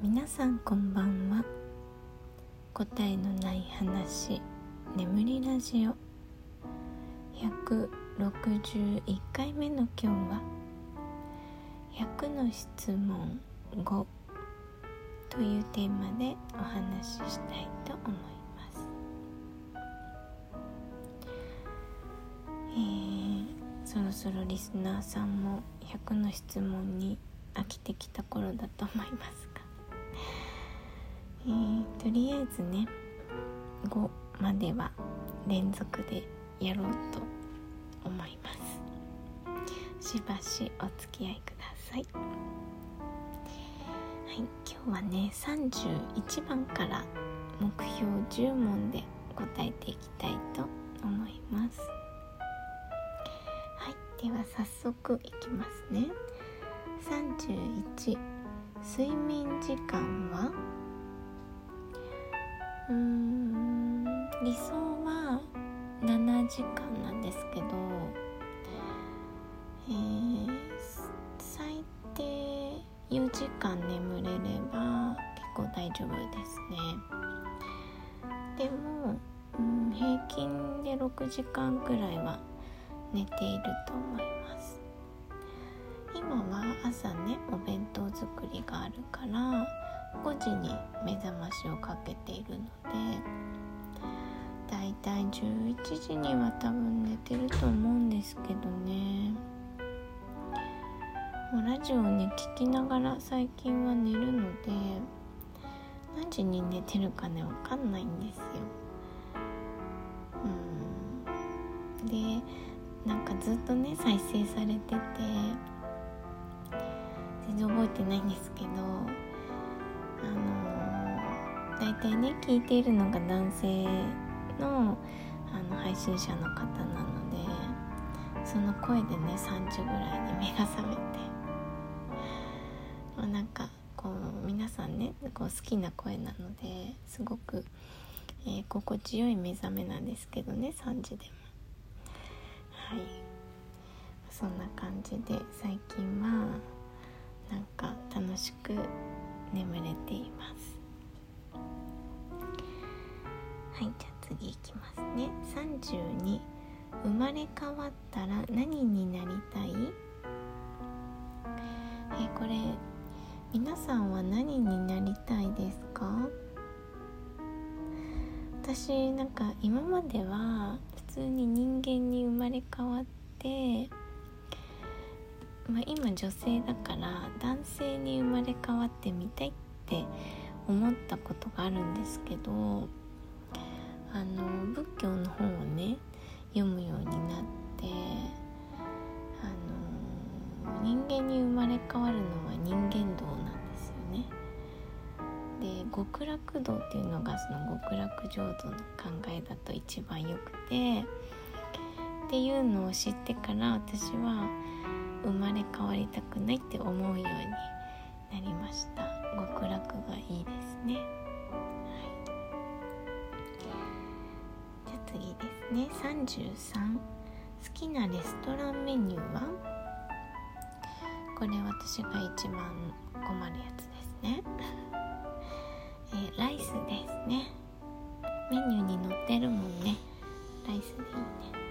皆さんこんばんは。答えのない話眠りラジオ。161回目の今日は100の質問5というテーマでお話ししたいと思います。えー、そろそろリスナーさんも100の質問に飽きてきた頃だと思いますえー、とりあえずね5までは連続でやろうと思います。しばしお付き合いください。はい今日はね31番から目標10問で答えていきたいと思います。はいでは早速いきますね。31睡眠時間は？うん理想は7時間なんですけど、えー、最低4時間眠れれば結構大丈夫ですねでも、うん、平均で6時間くらいは寝ていると思います。今は朝ねお弁当作りがあるから5時に目覚ましをかけているのでだいたい11時には多分寝てると思うんですけどね。もうラジオをね聞きながら最近は寝るので何時に寝てるかね分かんないんですよ。うん。でなんかずっとね再生されてて全然覚えてないんですけどあの大体ね聞いているのが男性のあの配信者の方なのでその声でね3時ぐらいに目が覚めて、ま、なんかこう皆さんねこう好きな声なのですごく、えー、心地よい目覚めなんですけどね3時でも。はい。そんな感じで最近はなんか楽しく眠れています。はいじゃあ次いきますね。32生まれ変わったら何になりたい？えこれ皆さんは何になりたいですか？私なんか今までは普通に人間に生まれ変わってまあ、今女性だから男性に生まれ変わってみたいって思ったことがあるんですけどあの仏教の本をね読むようになってあの人間に生まれ変わるのは人間道なんですよね。で極楽道っていうのがその極楽浄土の考えだと一番よくてっていうのを知ってから私は生まれ変わりたくないって思うようになりました。極楽がいいですね、はい、じゃあ次ですね。33好きなレストランメニューは？これ私が一番困るやつですね。えー、ライスですね。メニューに載ってるもんね。ライスでいいね。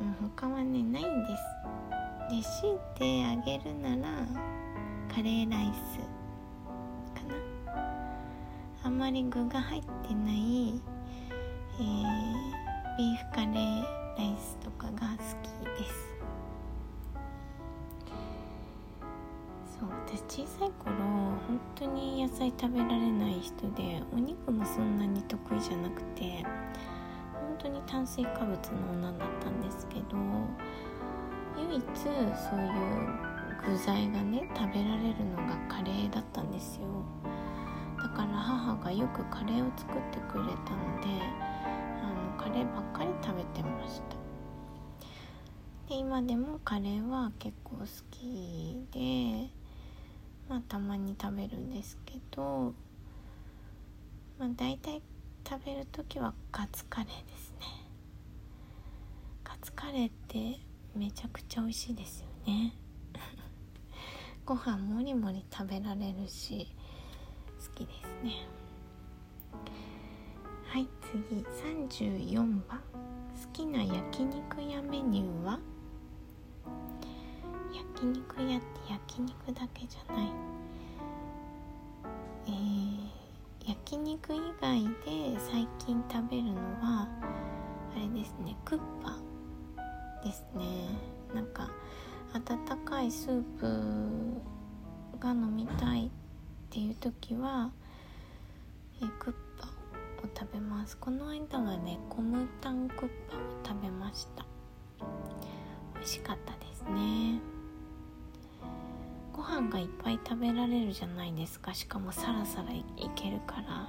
うん、他はねないんです。で強いてあげるならカレーライスかな。あんまり具が入ってない、えー、ビーフカレーライスとかが好きです。そう私小さい頃本当に野菜食べられない人でお肉もそんなに得意じゃなくて当に炭水化物の女だったんですけど唯一そういう具材がね食べられるのがカレーだったんですよ。だから母がよくカレーを作ってくれたのであのカレーばっかり食べてました。で今でもカレーは結構好きでまあたまに食べるんですけどまあ大体食べる時はカツカレーですね。カツカレーってめちゃくちゃ美味しいですよね。ご飯もりもり食べられるし好きですね。はい次。34番好きな焼肉屋メニューは？焼肉屋って焼肉だけじゃない。焼肉以外で最近食べるのはあれですねクッパですね。なんか温かいスープが飲みたいっていう時はえクッパを食べます。この間はねコムタンクッパを食べました。美味しかったですね。飯がいっぱい食べられるじゃないですか。しかもサラサラいけるから。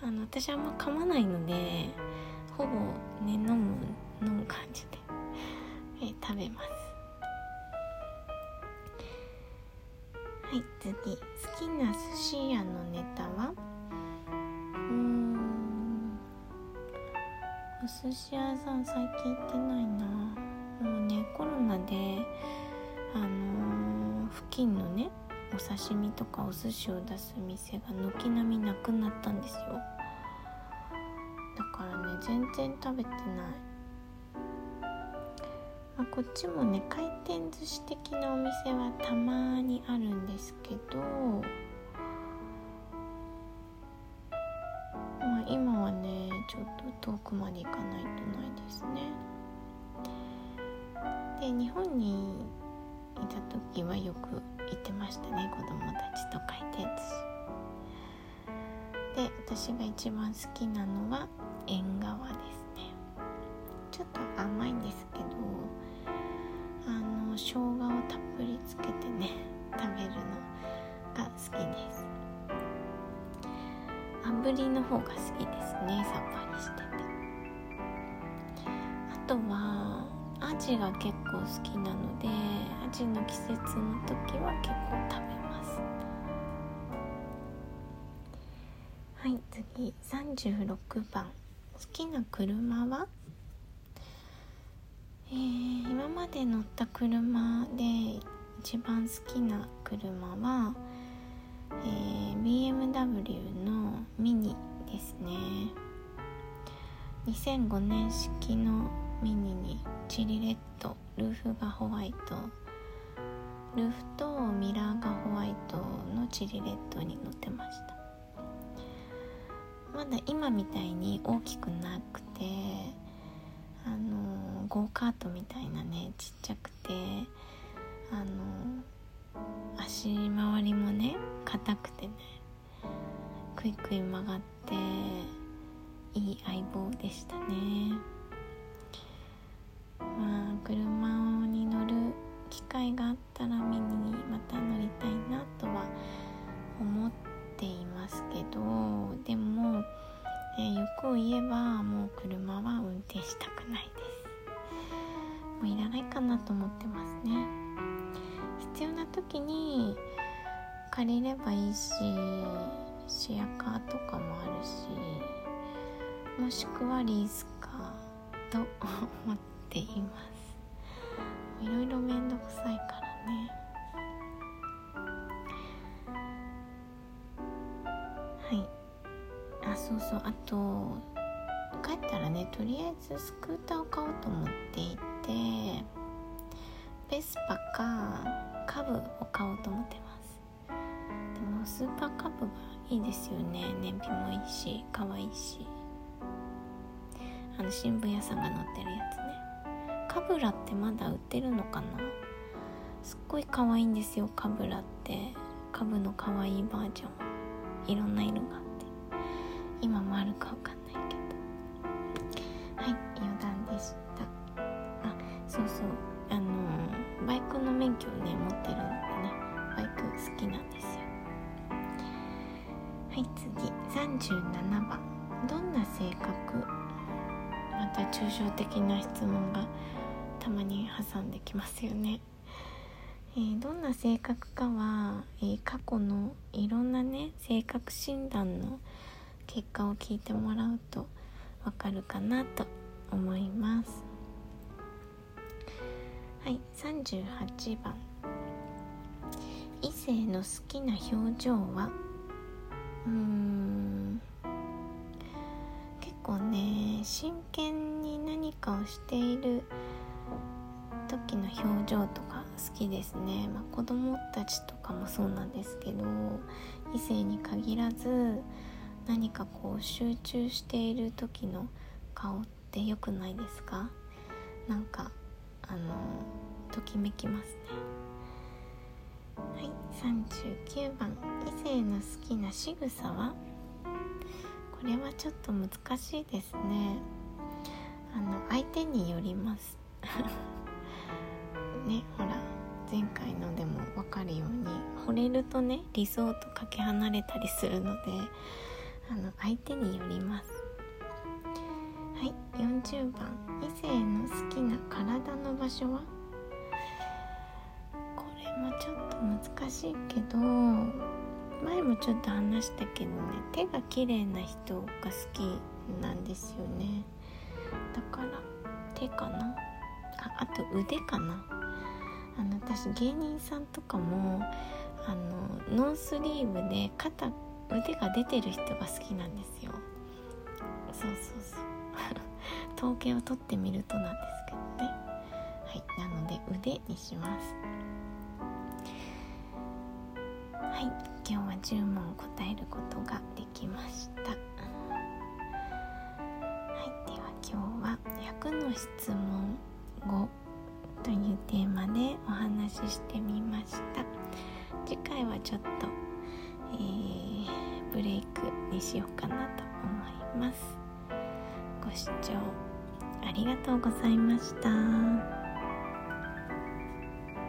あの私あんま噛まないのでほぼね飲む飲む感じで、え食べます。はい次。好きな寿司屋のネタは？うん。お寿司屋さん最近行ってないな。もうねコロナであのー、付近のねお刺身とかお寿司を出す店が軒並みなくなったんですよ。だからね全然食べてない。まあ、こっちもね回転寿司的なお店はたまにあるんですけど、まあ、今はねちょっと遠くまで行かないとないですね。で日本によく行ってましたね。子供たちと回転寿司で私が一番好きなのは縁側ですね。ちょっと甘いんですけどあの生姜をたっぷりつけてね食べるのが好きです。炙りの方が好きですねさっぱりしてて。あとはアジが結構好きなのでアジの季節の時は結構食べます。はい次。36番。好きな車は？えー、今まで乗った車で一番好きな車は、えー、BMW のミニですね。2005年式のミニにチリレットルーフがホワイトルーフとミラーがホワイトのチリレットに乗ってました。まだ今みたいに大きくなくてあのゴーカートみたいなねちっちゃくてあの足回りもね硬くてねクイクイ曲がっていい相棒でしたね。まあ車に乗る機会があったらミニにまた乗りたいなとは思っていますけどでもえー、欲を言えばもう車は運転したくないです。もういらないかなと思ってますね。必要な時に借りればいいしシェアカーとかもあるしもしくはリースカーと思っていますいろいろめんどくさいからね。はい。あそうそう。あと帰ったらねとりあえずスクーターを買おうと思っていてベスパかカブを買おうと思ってます。でもスーパーカブがいいですよね。燃費もいいし可愛いし。あの新聞屋さんが載ってるやつね。カブラってまだ売ってるのかな？すっごい可愛いんですよカブラって。カブの可愛いバージョン。いろんな色があって。今もあるかわかんないけど。はい余談でした。あそうそう。あのバイクの免許をね持ってるのでね。バイク好きなんですよ。はい次。37番どんな性格？また抽象的な質問が。まに挟んできますよね。えー、どんな性格かは、えー、過去のいろんなね性格診断の結果を聞いてもらうとわかるかなと思います。はい38番好性の好きな表情は？うーん。構ね真剣に何かをしている時の表情とか好きですね、まあ、子供たちとかもそうなんですけど異性に限らず何かこう集中している時の顔って良くないですか？なんかあのときめきますね。はい39番。異性の好きな仕草は？これはちょっと難しいですね。あの相手によります。ねほら前回のでも分かるように惚れるとね理想とかけ離れたりするのであの相手によります。はい40番異性の好きな体の場所は？これもちょっと難しいけど前もちょっと話したけどね手が綺麗な人が好きなんですよね。だから手かな？ああと腕かな？あの私芸人さんとかもあのノースリーブで肩腕が出てる人が好きなんですよ。そうそうそう。統計を取ってみるとなんですけどね。はいなので腕にします。はい。10問答えることができました。はいでは今日は100の質問5というテーマでお話ししてみました。次回はちょっと、えー、ブレイクにしようかなと思います。ご視聴ありがとうございました。